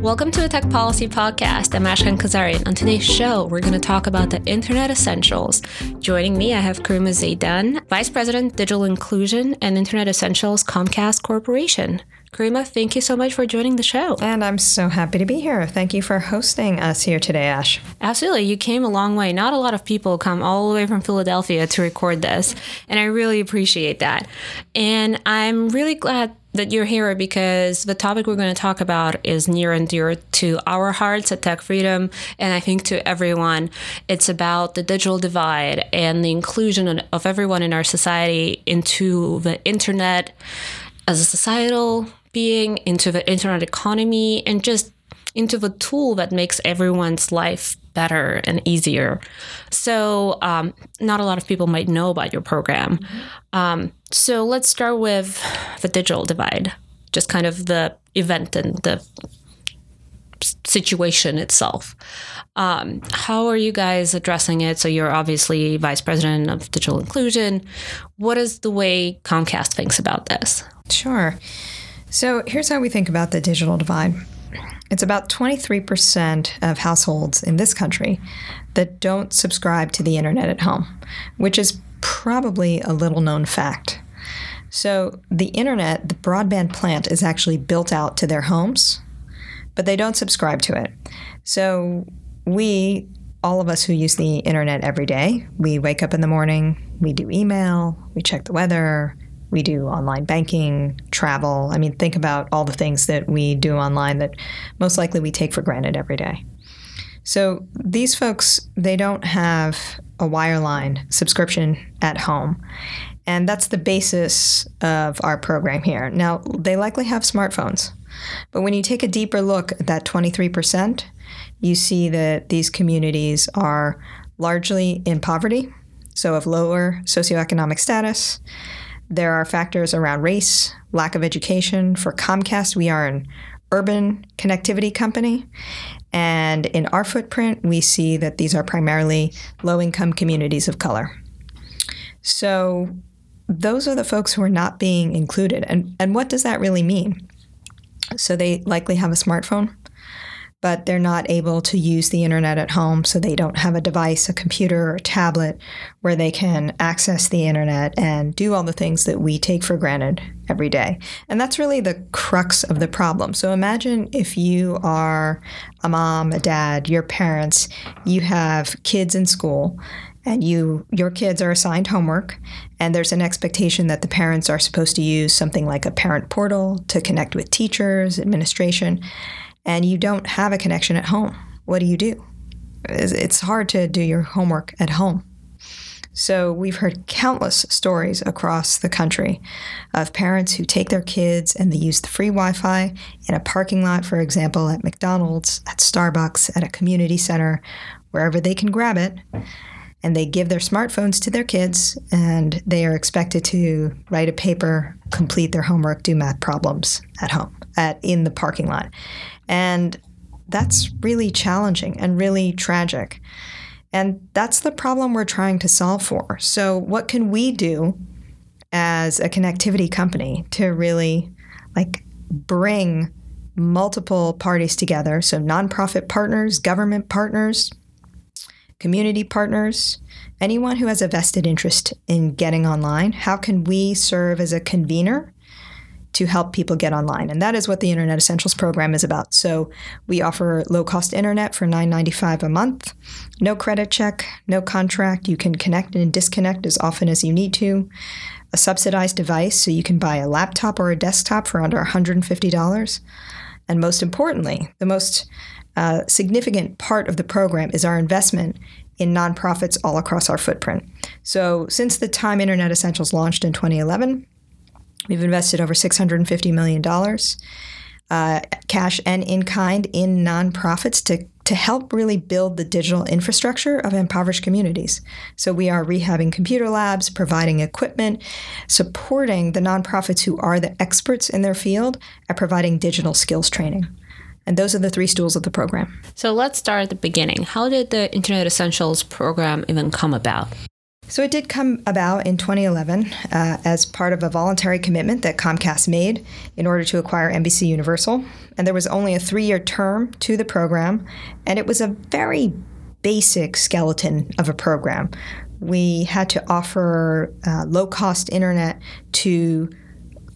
Welcome to the Tech Policy Podcast. I'm Ashkhen Kazaryan. On today's show, we're going to talk about the Internet Essentials. Joining me, I have Karima Zedan, Vice President, Digital Inclusion and Internet Essentials, Comcast Corporation. Karima, thank you so much for joining the show. And I'm so happy to be here. Thank you for hosting us here today, Ash. Absolutely. You came a long way. Not a lot of people come all the way from Philadelphia to record this, and I really appreciate that. And I'm really glad that you're here because the topic we're going to talk about is near and dear to our hearts at Tech Freedom, and I think to everyone. It's about the digital divide and the inclusion of everyone in our society into the internet as a societal being, into the internet economy, and just into the tool that makes everyone's life better and easier. So, um, not a lot of people might know about your program. Um, so, let's start with the digital divide, just kind of the event and the situation itself. Um, how are you guys addressing it? So, you're obviously vice president of digital inclusion. What is the way Comcast thinks about this? Sure. So, here's how we think about the digital divide. It's about 23% of households in this country that don't subscribe to the internet at home, which is probably a little known fact. So, the internet, the broadband plant, is actually built out to their homes, but they don't subscribe to it. So, we, all of us who use the internet every day, we wake up in the morning, we do email, we check the weather, we do online banking, travel. I mean, think about all the things that we do online that most likely we take for granted every day. So these folks, they don't have a wireline subscription at home. And that's the basis of our program here. Now, they likely have smartphones. But when you take a deeper look at that 23%, you see that these communities are largely in poverty, so of lower socioeconomic status. There are factors around race, lack of education. For Comcast, we are an urban connectivity company. And in our footprint, we see that these are primarily low income communities of color. So those are the folks who are not being included. And, and what does that really mean? So they likely have a smartphone but they're not able to use the internet at home, so they don't have a device, a computer or a tablet where they can access the internet and do all the things that we take for granted every day. And that's really the crux of the problem. So imagine if you are a mom, a dad, your parents, you have kids in school and you your kids are assigned homework and there's an expectation that the parents are supposed to use something like a parent portal to connect with teachers, administration and you don't have a connection at home, what do you do? It's hard to do your homework at home. So we've heard countless stories across the country of parents who take their kids and they use the free Wi Fi in a parking lot, for example, at McDonald's, at Starbucks, at a community center, wherever they can grab it. And they give their smartphones to their kids, and they are expected to write a paper, complete their homework, do math problems at home, at in the parking lot. And that's really challenging and really tragic. And that's the problem we're trying to solve for. So, what can we do as a connectivity company to really like bring multiple parties together? So, nonprofit partners, government partners, community partners, anyone who has a vested interest in getting online. How can we serve as a convener to help people get online. And that is what the Internet Essentials program is about. So we offer low cost internet for $9.95 a month, no credit check, no contract. You can connect and disconnect as often as you need to. A subsidized device, so you can buy a laptop or a desktop for under $150. And most importantly, the most uh, significant part of the program is our investment in nonprofits all across our footprint. So, since the time Internet Essentials launched in 2011, We've invested over $650 million, uh, cash and in kind, in nonprofits to, to help really build the digital infrastructure of impoverished communities. So we are rehabbing computer labs, providing equipment, supporting the nonprofits who are the experts in their field at providing digital skills training. And those are the three stools of the program. So let's start at the beginning. How did the Internet Essentials program even come about? So it did come about in 2011 uh, as part of a voluntary commitment that Comcast made in order to acquire NBC Universal. And there was only a three year term to the program, and it was a very basic skeleton of a program. We had to offer uh, low cost internet to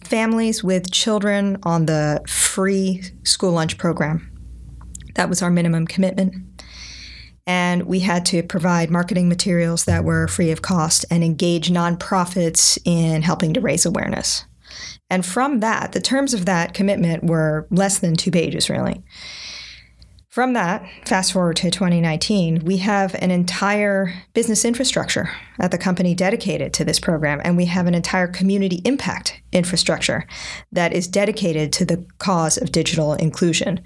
families with children on the free school lunch program. That was our minimum commitment and we had to provide marketing materials that were free of cost and engage nonprofits in helping to raise awareness. And from that, the terms of that commitment were less than two pages, really. From that, fast forward to 2019, we have an entire business infrastructure at the company dedicated to this program, and we have an entire community impact infrastructure that is dedicated to the cause of digital inclusion.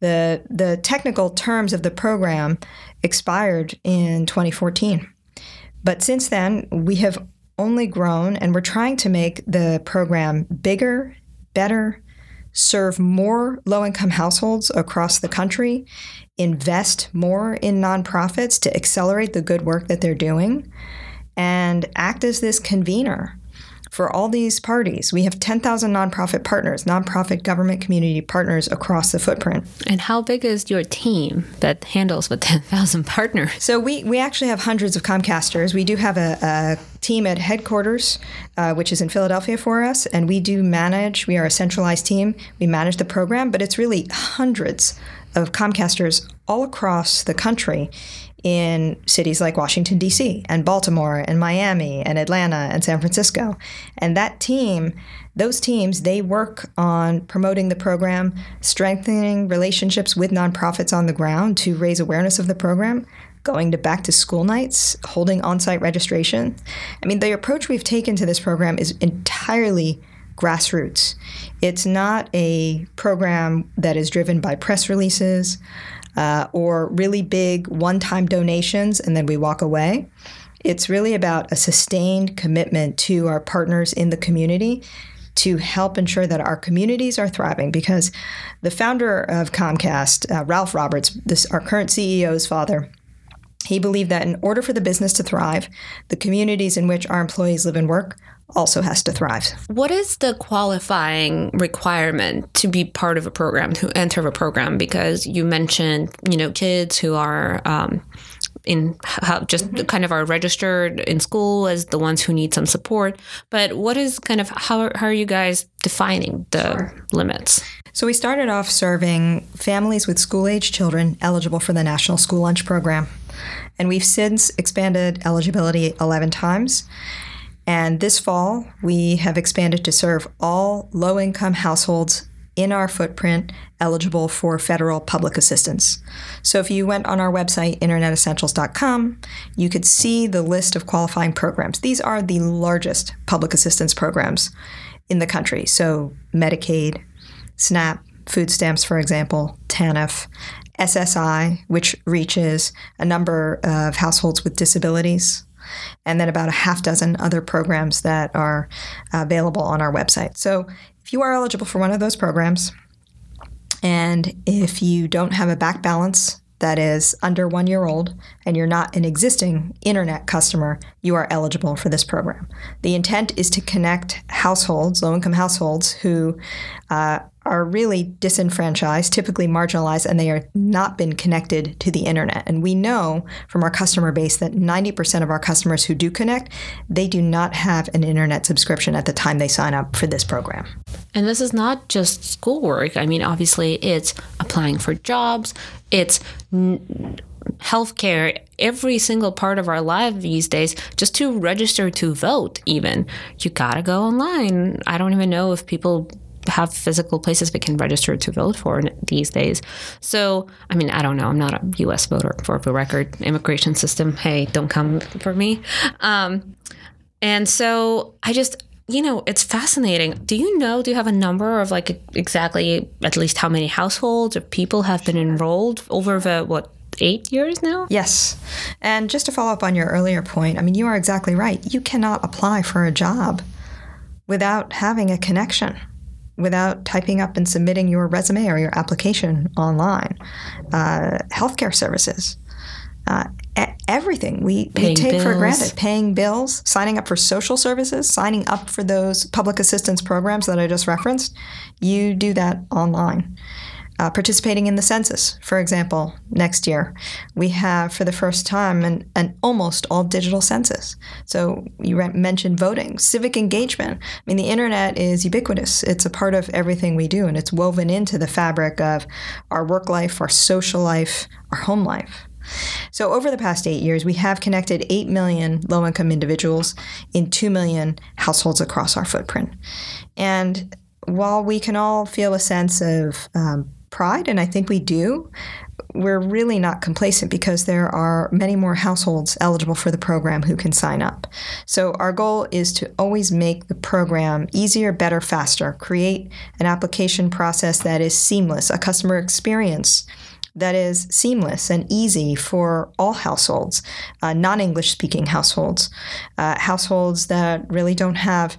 The, the technical terms of the program expired in 2014. But since then, we have only grown and we're trying to make the program bigger, better, serve more low income households across the country, invest more in nonprofits to accelerate the good work that they're doing, and act as this convener for all these parties. We have 10,000 nonprofit partners, nonprofit government community partners across the footprint. And how big is your team that handles the 10,000 partners? So we, we actually have hundreds of Comcasters. We do have a, a team at headquarters, uh, which is in Philadelphia for us, and we do manage, we are a centralized team. We manage the program, but it's really hundreds of Comcasters all across the country in cities like Washington, D.C., and Baltimore, and Miami, and Atlanta, and San Francisco. And that team, those teams, they work on promoting the program, strengthening relationships with nonprofits on the ground to raise awareness of the program, going to back to school nights, holding on site registration. I mean, the approach we've taken to this program is entirely grassroots. It's not a program that is driven by press releases uh, or really big one time donations and then we walk away. It's really about a sustained commitment to our partners in the community to help ensure that our communities are thriving because the founder of Comcast, uh, Ralph Roberts, this our current CEO's father, he believed that in order for the business to thrive, the communities in which our employees live and work also has to thrive. What is the qualifying requirement to be part of a program, to enter a program? Because you mentioned, you know, kids who are um, in how just mm-hmm. kind of are registered in school as the ones who need some support. But what is kind of how, how are you guys defining the sure. limits? So we started off serving families with school age children eligible for the National School Lunch Program. And we've since expanded eligibility 11 times. And this fall, we have expanded to serve all low income households in our footprint eligible for federal public assistance. So if you went on our website, internetessentials.com, you could see the list of qualifying programs. These are the largest public assistance programs in the country. So Medicaid, SNAP, food stamps, for example, TANF, SSI, which reaches a number of households with disabilities, and then about a half dozen other programs that are available on our website. So if you are eligible for one of those programs, and if you don't have a back balance that is under one year old and you're not an existing internet customer, you are eligible for this program. The intent is to connect households, low income households, who uh, are really disenfranchised, typically marginalized, and they are not been connected to the internet. And we know from our customer base that 90% of our customers who do connect, they do not have an internet subscription at the time they sign up for this program. And this is not just schoolwork. I mean, obviously, it's applying for jobs, it's n- healthcare, every single part of our life these days, just to register to vote, even. You gotta go online. I don't even know if people have physical places we can register to vote for these days. So, I mean, I don't know. I'm not a U.S. voter for the record. Immigration system, hey, don't come for me. Um, and so I just, you know, it's fascinating. Do you know, do you have a number of like exactly at least how many households or people have been enrolled over the, what, eight years now? Yes. And just to follow up on your earlier point, I mean, you are exactly right. You cannot apply for a job without having a connection without typing up and submitting your resume or your application online. Uh, healthcare services. Uh, everything we, we take bills. for granted paying bills signing up for social services signing up for those public assistance programs that i just referenced you do that online uh, participating in the census, for example, next year. We have, for the first time, an, an almost all digital census. So you mentioned voting, civic engagement. I mean, the internet is ubiquitous, it's a part of everything we do, and it's woven into the fabric of our work life, our social life, our home life. So, over the past eight years, we have connected 8 million low income individuals in 2 million households across our footprint. And while we can all feel a sense of um, pride, and I think we do, we're really not complacent because there are many more households eligible for the program who can sign up. So, our goal is to always make the program easier, better, faster, create an application process that is seamless, a customer experience that is seamless and easy for all households, uh, non English speaking households, uh, households that really don't have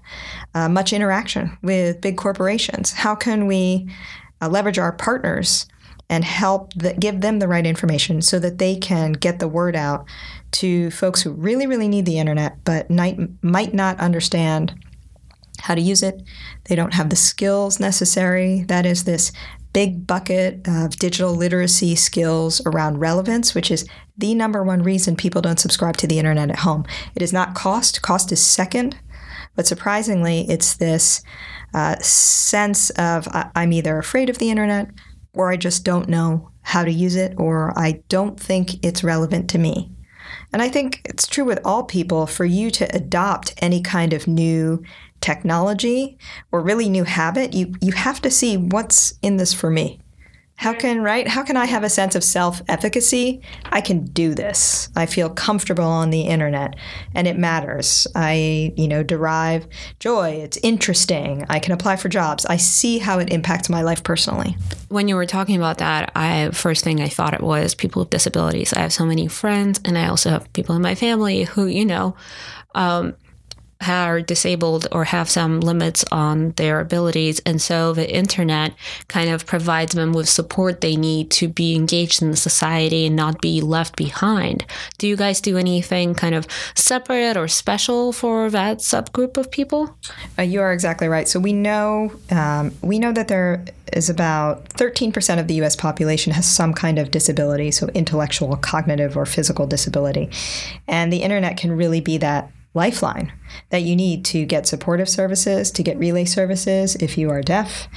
uh, much interaction with big corporations. How can we uh, leverage our partners and help the, give them the right information so that they can get the word out to folks who really, really need the internet but might, might not understand how to use it. They don't have the skills necessary. That is this big bucket of digital literacy skills around relevance, which is the number one reason people don't subscribe to the internet at home. It is not cost, cost is second, but surprisingly, it's this uh, sense of I'm either afraid of the internet or I just don't know how to use it or I don't think it's relevant to me. And I think it's true with all people for you to adopt any kind of new technology or really new habit, you, you have to see what's in this for me. How can right? How can I have a sense of self-efficacy? I can do this. I feel comfortable on the internet and it matters. I, you know, derive joy. It's interesting. I can apply for jobs. I see how it impacts my life personally. When you were talking about that, I first thing I thought it was people with disabilities. I have so many friends and I also have people in my family who, you know, um, are disabled or have some limits on their abilities. And so the internet kind of provides them with support they need to be engaged in society and not be left behind. Do you guys do anything kind of separate or special for that subgroup of people? Uh, you are exactly right. So we know um, we know that there is about 13% of the US population has some kind of disability, so intellectual, cognitive, or physical disability. And the internet can really be that lifeline that you need to get supportive services, to get relay services if you are deaf,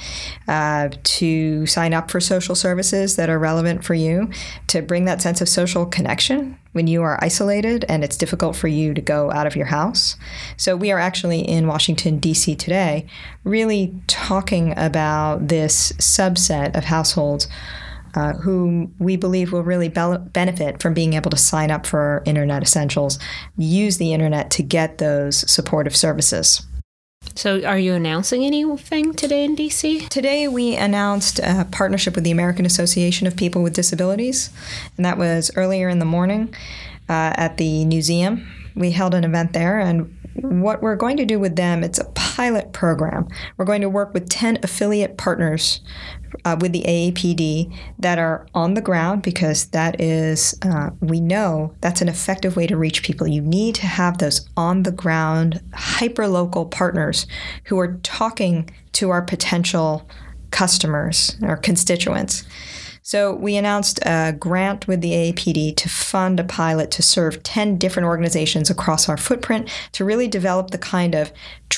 uh, to sign up for social services that are relevant for you, to bring that sense of social connection when you are isolated and it's difficult for you to go out of your house. So, we are actually in Washington, D.C. today, really talking about this subset of households uh, whom we believe will really be- benefit from being able to sign up for Internet Essentials, use the internet to get those supportive services. So, are you announcing anything today in DC? Today, we announced a partnership with the American Association of People with Disabilities, and that was earlier in the morning uh, at the museum. We held an event there, and what we're going to do with them, it's a pilot program. We're going to work with 10 affiliate partners uh, with the AAPD that are on the ground because that is, uh, we know that's an effective way to reach people. You need to have those on the ground, hyper local partners who are talking to our potential customers or constituents. So we announced a grant with the AAPD to fund a pilot to serve 10 different organizations across our footprint to really develop the kind of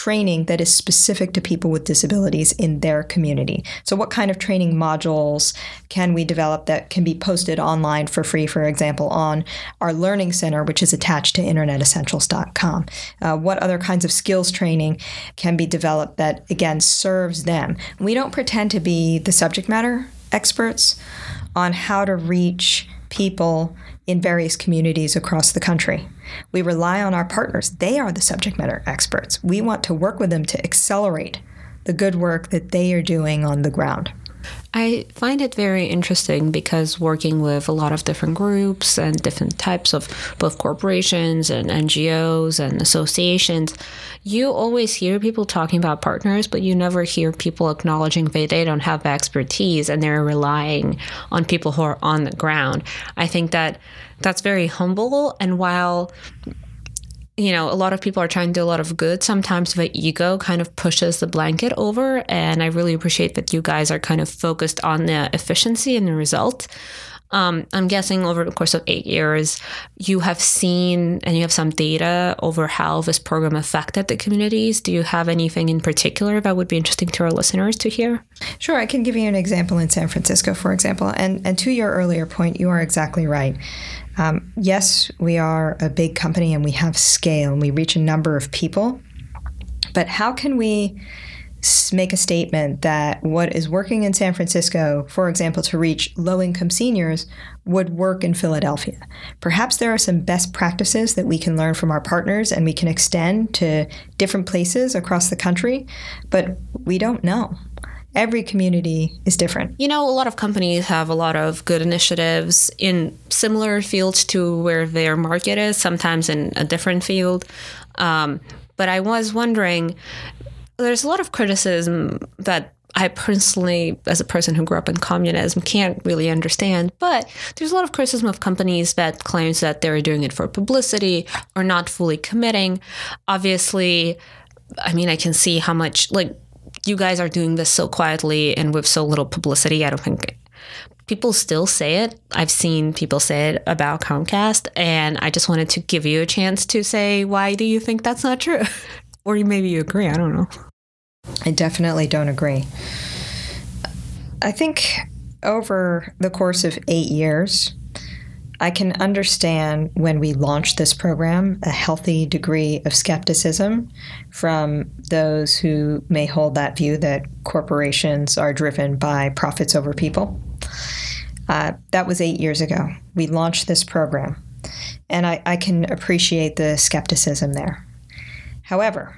training that is specific to people with disabilities in their community. So what kind of training modules can we develop that can be posted online for free, for example, on our learning center, which is attached to internetessentials.com? Uh, what other kinds of skills training can be developed that, again, serves them? We don't pretend to be the subject matter experts on how to reach people in various communities across the country. We rely on our partners. They are the subject matter experts. We want to work with them to accelerate the good work that they are doing on the ground. I find it very interesting because working with a lot of different groups and different types of both corporations and NGOs and associations, you always hear people talking about partners, but you never hear people acknowledging that they don't have expertise and they're relying on people who are on the ground. I think that that's very humble. And while you know, a lot of people are trying to do a lot of good. Sometimes the ego kind of pushes the blanket over. And I really appreciate that you guys are kind of focused on the efficiency and the result. Um, I'm guessing over the course of eight years, you have seen and you have some data over how this program affected the communities. Do you have anything in particular that would be interesting to our listeners to hear? Sure, I can give you an example in San Francisco, for example. And, and to your earlier point, you are exactly right. Um, yes, we are a big company and we have scale and we reach a number of people. But how can we make a statement that what is working in San Francisco, for example, to reach low income seniors, would work in Philadelphia? Perhaps there are some best practices that we can learn from our partners and we can extend to different places across the country, but we don't know every community is different. You know, a lot of companies have a lot of good initiatives in similar fields to where their market is, sometimes in a different field. Um, but I was wondering, there's a lot of criticism that I personally, as a person who grew up in communism, can't really understand. But there's a lot of criticism of companies that claims that they're doing it for publicity or not fully committing. Obviously, I mean, I can see how much like you guys are doing this so quietly and with so little publicity. I don't think people still say it. I've seen people say it about Comcast, and I just wanted to give you a chance to say why do you think that's not true, or maybe you agree. I don't know. I definitely don't agree. I think over the course of eight years, I can understand when we launched this program a healthy degree of skepticism from those who may hold that view that corporations are driven by profits over people. Uh, that was eight years ago. We launched this program, and I, I can appreciate the skepticism there. However,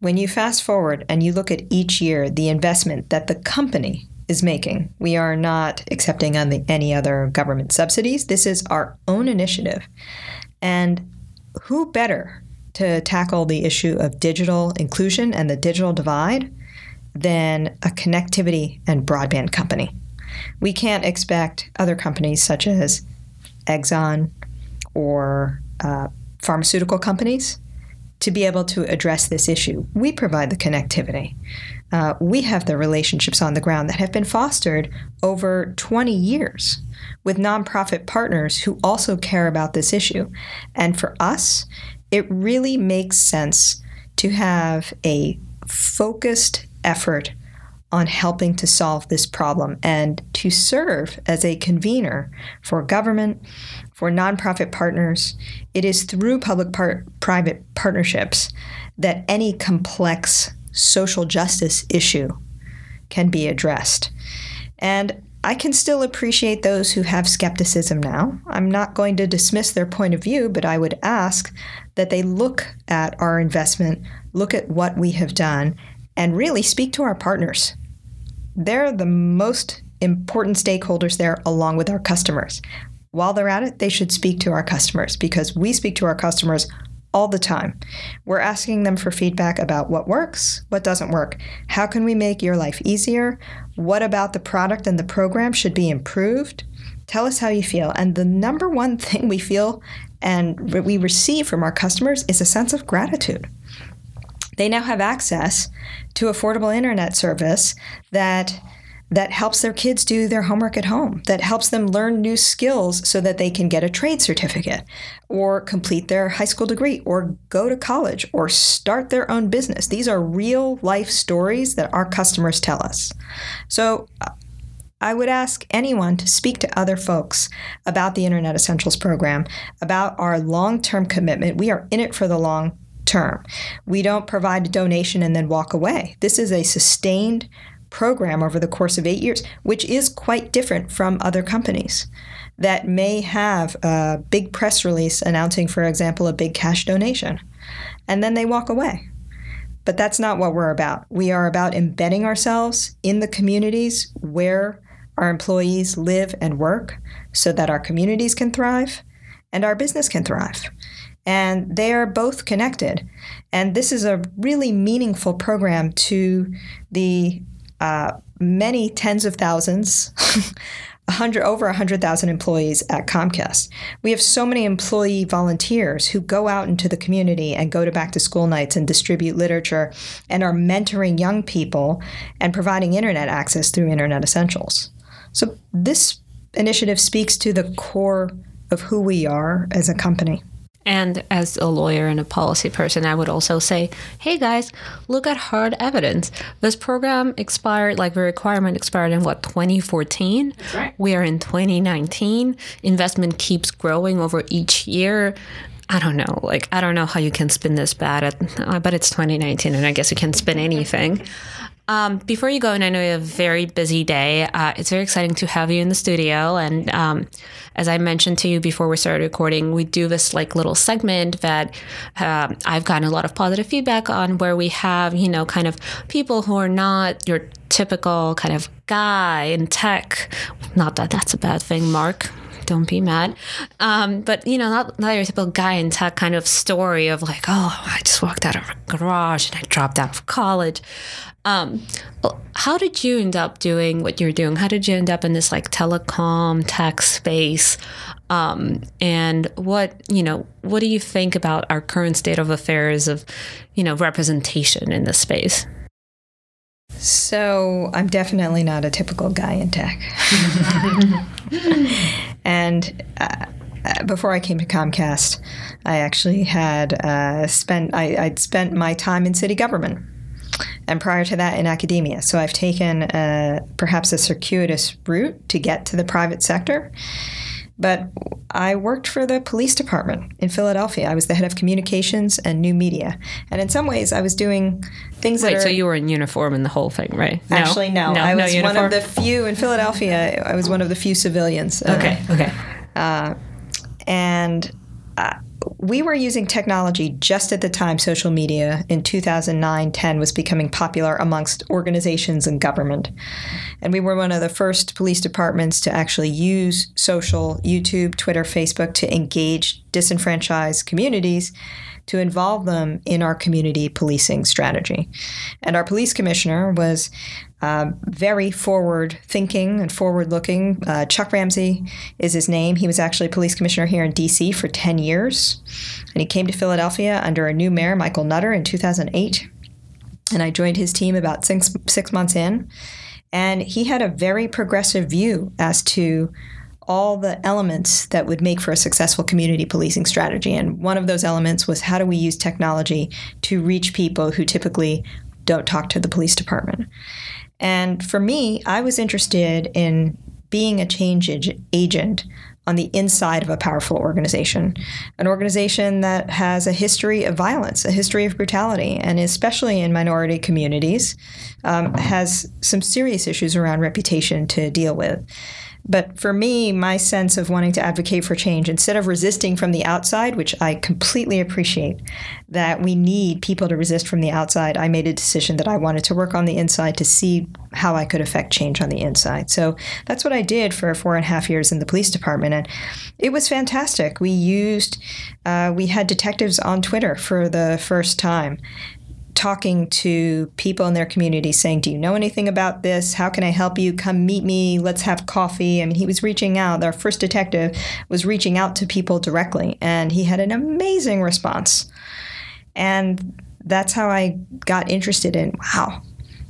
when you fast forward and you look at each year the investment that the company is making. We are not accepting on the, any other government subsidies. This is our own initiative. And who better to tackle the issue of digital inclusion and the digital divide than a connectivity and broadband company? We can't expect other companies such as Exxon or uh, pharmaceutical companies to be able to address this issue. We provide the connectivity. Uh, we have the relationships on the ground that have been fostered over 20 years with nonprofit partners who also care about this issue. And for us, it really makes sense to have a focused effort on helping to solve this problem and to serve as a convener for government, for nonprofit partners. It is through public private partnerships that any complex social justice issue can be addressed. And I can still appreciate those who have skepticism now. I'm not going to dismiss their point of view, but I would ask that they look at our investment, look at what we have done, and really speak to our partners. They're the most important stakeholders there, along with our customers. While they're at it, they should speak to our customers because we speak to our customers all the time. We're asking them for feedback about what works, what doesn't work. How can we make your life easier? What about the product and the program should be improved? Tell us how you feel. And the number one thing we feel and we receive from our customers is a sense of gratitude. They now have access to affordable internet service that that helps their kids do their homework at home, that helps them learn new skills so that they can get a trade certificate or complete their high school degree or go to college or start their own business. These are real life stories that our customers tell us. So I would ask anyone to speak to other folks about the Internet Essentials program, about our long term commitment. We are in it for the long term. We don't provide a donation and then walk away. This is a sustained program over the course of eight years, which is quite different from other companies that may have a big press release announcing, for example, a big cash donation, and then they walk away. But that's not what we're about. We are about embedding ourselves in the communities where our employees live and work so that our communities can thrive and our business can thrive. And they are both connected. And this is a really meaningful program to the uh, many tens of thousands 100 over 100,000 employees at Comcast. We have so many employee volunteers who go out into the community and go to back to school nights and distribute literature and are mentoring young people and providing internet access through Internet Essentials. So this initiative speaks to the core of who we are as a company. And as a lawyer and a policy person, I would also say, hey guys, look at hard evidence. This program expired, like the requirement expired in what, 2014? Right. We are in 2019. Investment keeps growing over each year. I don't know. Like, I don't know how you can spin this bad. At, uh, but it's 2019, and I guess you can spin anything. Um, before you go, and I know you have a very busy day, uh, it's very exciting to have you in the studio. And um, as I mentioned to you before we started recording, we do this like little segment that uh, I've gotten a lot of positive feedback on where we have, you know, kind of people who are not your typical kind of guy in tech. Not that that's a bad thing, Mark don't be mad. Um, but you know, not, not your typical guy in tech kind of story of like, oh, I just walked out of a garage and I dropped out of college. Um, how did you end up doing what you're doing? How did you end up in this like telecom tech space? Um, and what you know, what do you think about our current state of affairs of, you know, representation in this space? So I'm definitely not a typical guy in tech. and uh, before I came to Comcast, I actually had uh, spent I, would spent my time in city government and prior to that in academia. So I've taken a, perhaps a circuitous route to get to the private sector. But I worked for the police department in Philadelphia. I was the head of communications and new media. And in some ways, I was doing things Wait, that are, so you were in uniform in the whole thing, right? No? Actually, no. no I was no one of the few in Philadelphia. I was one of the few civilians. Okay, uh, okay. Uh, and uh, we were using technology just at the time social media in 2009 10 was becoming popular amongst organizations and government. And we were one of the first police departments to actually use social, YouTube, Twitter, Facebook to engage disenfranchised communities to involve them in our community policing strategy. And our police commissioner was uh, very forward thinking and forward looking. Uh, Chuck Ramsey is his name. He was actually police commissioner here in DC for 10 years. And he came to Philadelphia under a new mayor, Michael Nutter, in 2008. And I joined his team about six, six months in. And he had a very progressive view as to all the elements that would make for a successful community policing strategy. And one of those elements was how do we use technology to reach people who typically don't talk to the police department. And for me, I was interested in being a change agent on the inside of a powerful organization, an organization that has a history of violence, a history of brutality, and especially in minority communities, um, has some serious issues around reputation to deal with. But for me, my sense of wanting to advocate for change, instead of resisting from the outside, which I completely appreciate that we need people to resist from the outside, I made a decision that I wanted to work on the inside to see how I could affect change on the inside. So that's what I did for four and a half years in the police department. And it was fantastic. We used, uh, we had detectives on Twitter for the first time talking to people in their community saying, Do you know anything about this? How can I help you? Come meet me. Let's have coffee. I mean, he was reaching out. Our first detective was reaching out to people directly, and he had an amazing response. And that's how I got interested in wow,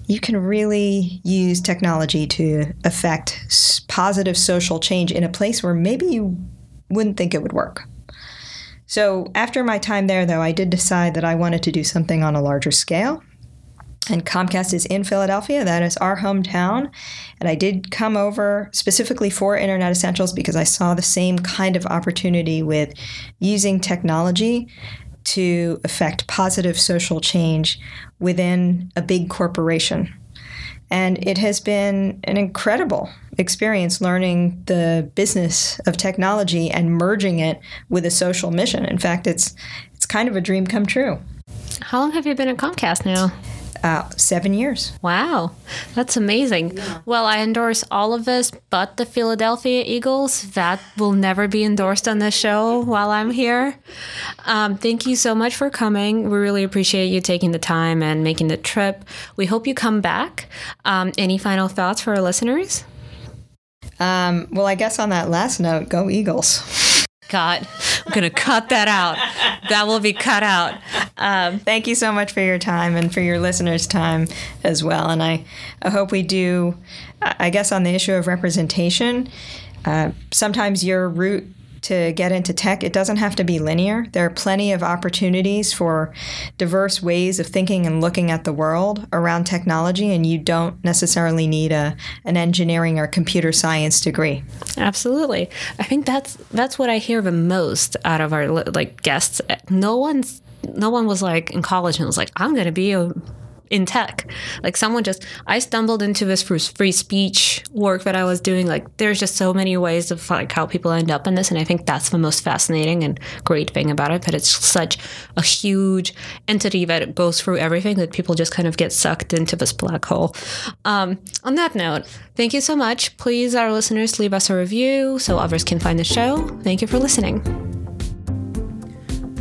you can really use technology to affect positive social change in a place where maybe you wouldn't think it would work. So after my time there, though, I did decide that I wanted to do something on a larger scale. And Comcast is in Philadelphia. That is our hometown. And I did come over specifically for Internet Essentials because I saw the same kind of opportunity with using technology to affect positive social change within a big corporation. And it has been an incredible experience learning the business of technology and merging it with a social mission. In fact, it's it's kind of a dream come true. How long have you been at Comcast now? Uh, seven years. Wow, that's amazing. Well, I endorse all of this, but the Philadelphia Eagles. That will never be endorsed on this show while I'm here. Um, thank you so much for coming. We really appreciate you taking the time and making the trip. We hope you come back. Um, any final thoughts for our listeners? Um, well, I guess on that last note, go Eagles. God, I'm going to cut that out. That will be cut out. Um, Thank you so much for your time and for your listeners' time as well. And I, I hope we do, I guess, on the issue of representation, uh, sometimes your route to get into tech, it doesn't have to be linear. There are plenty of opportunities for diverse ways of thinking and looking at the world around technology, and you don't necessarily need a an engineering or computer science degree. Absolutely, I think that's that's what I hear the most out of our like guests. No one's no one was like in college and was like, I'm going to be a in tech. Like someone just, I stumbled into this free speech work that I was doing. Like there's just so many ways of like how people end up in this, and I think that's the most fascinating and great thing about it. That it's such a huge entity that goes through everything that people just kind of get sucked into this black hole. Um, on that note, thank you so much. Please, our listeners, leave us a review so others can find the show. Thank you for listening.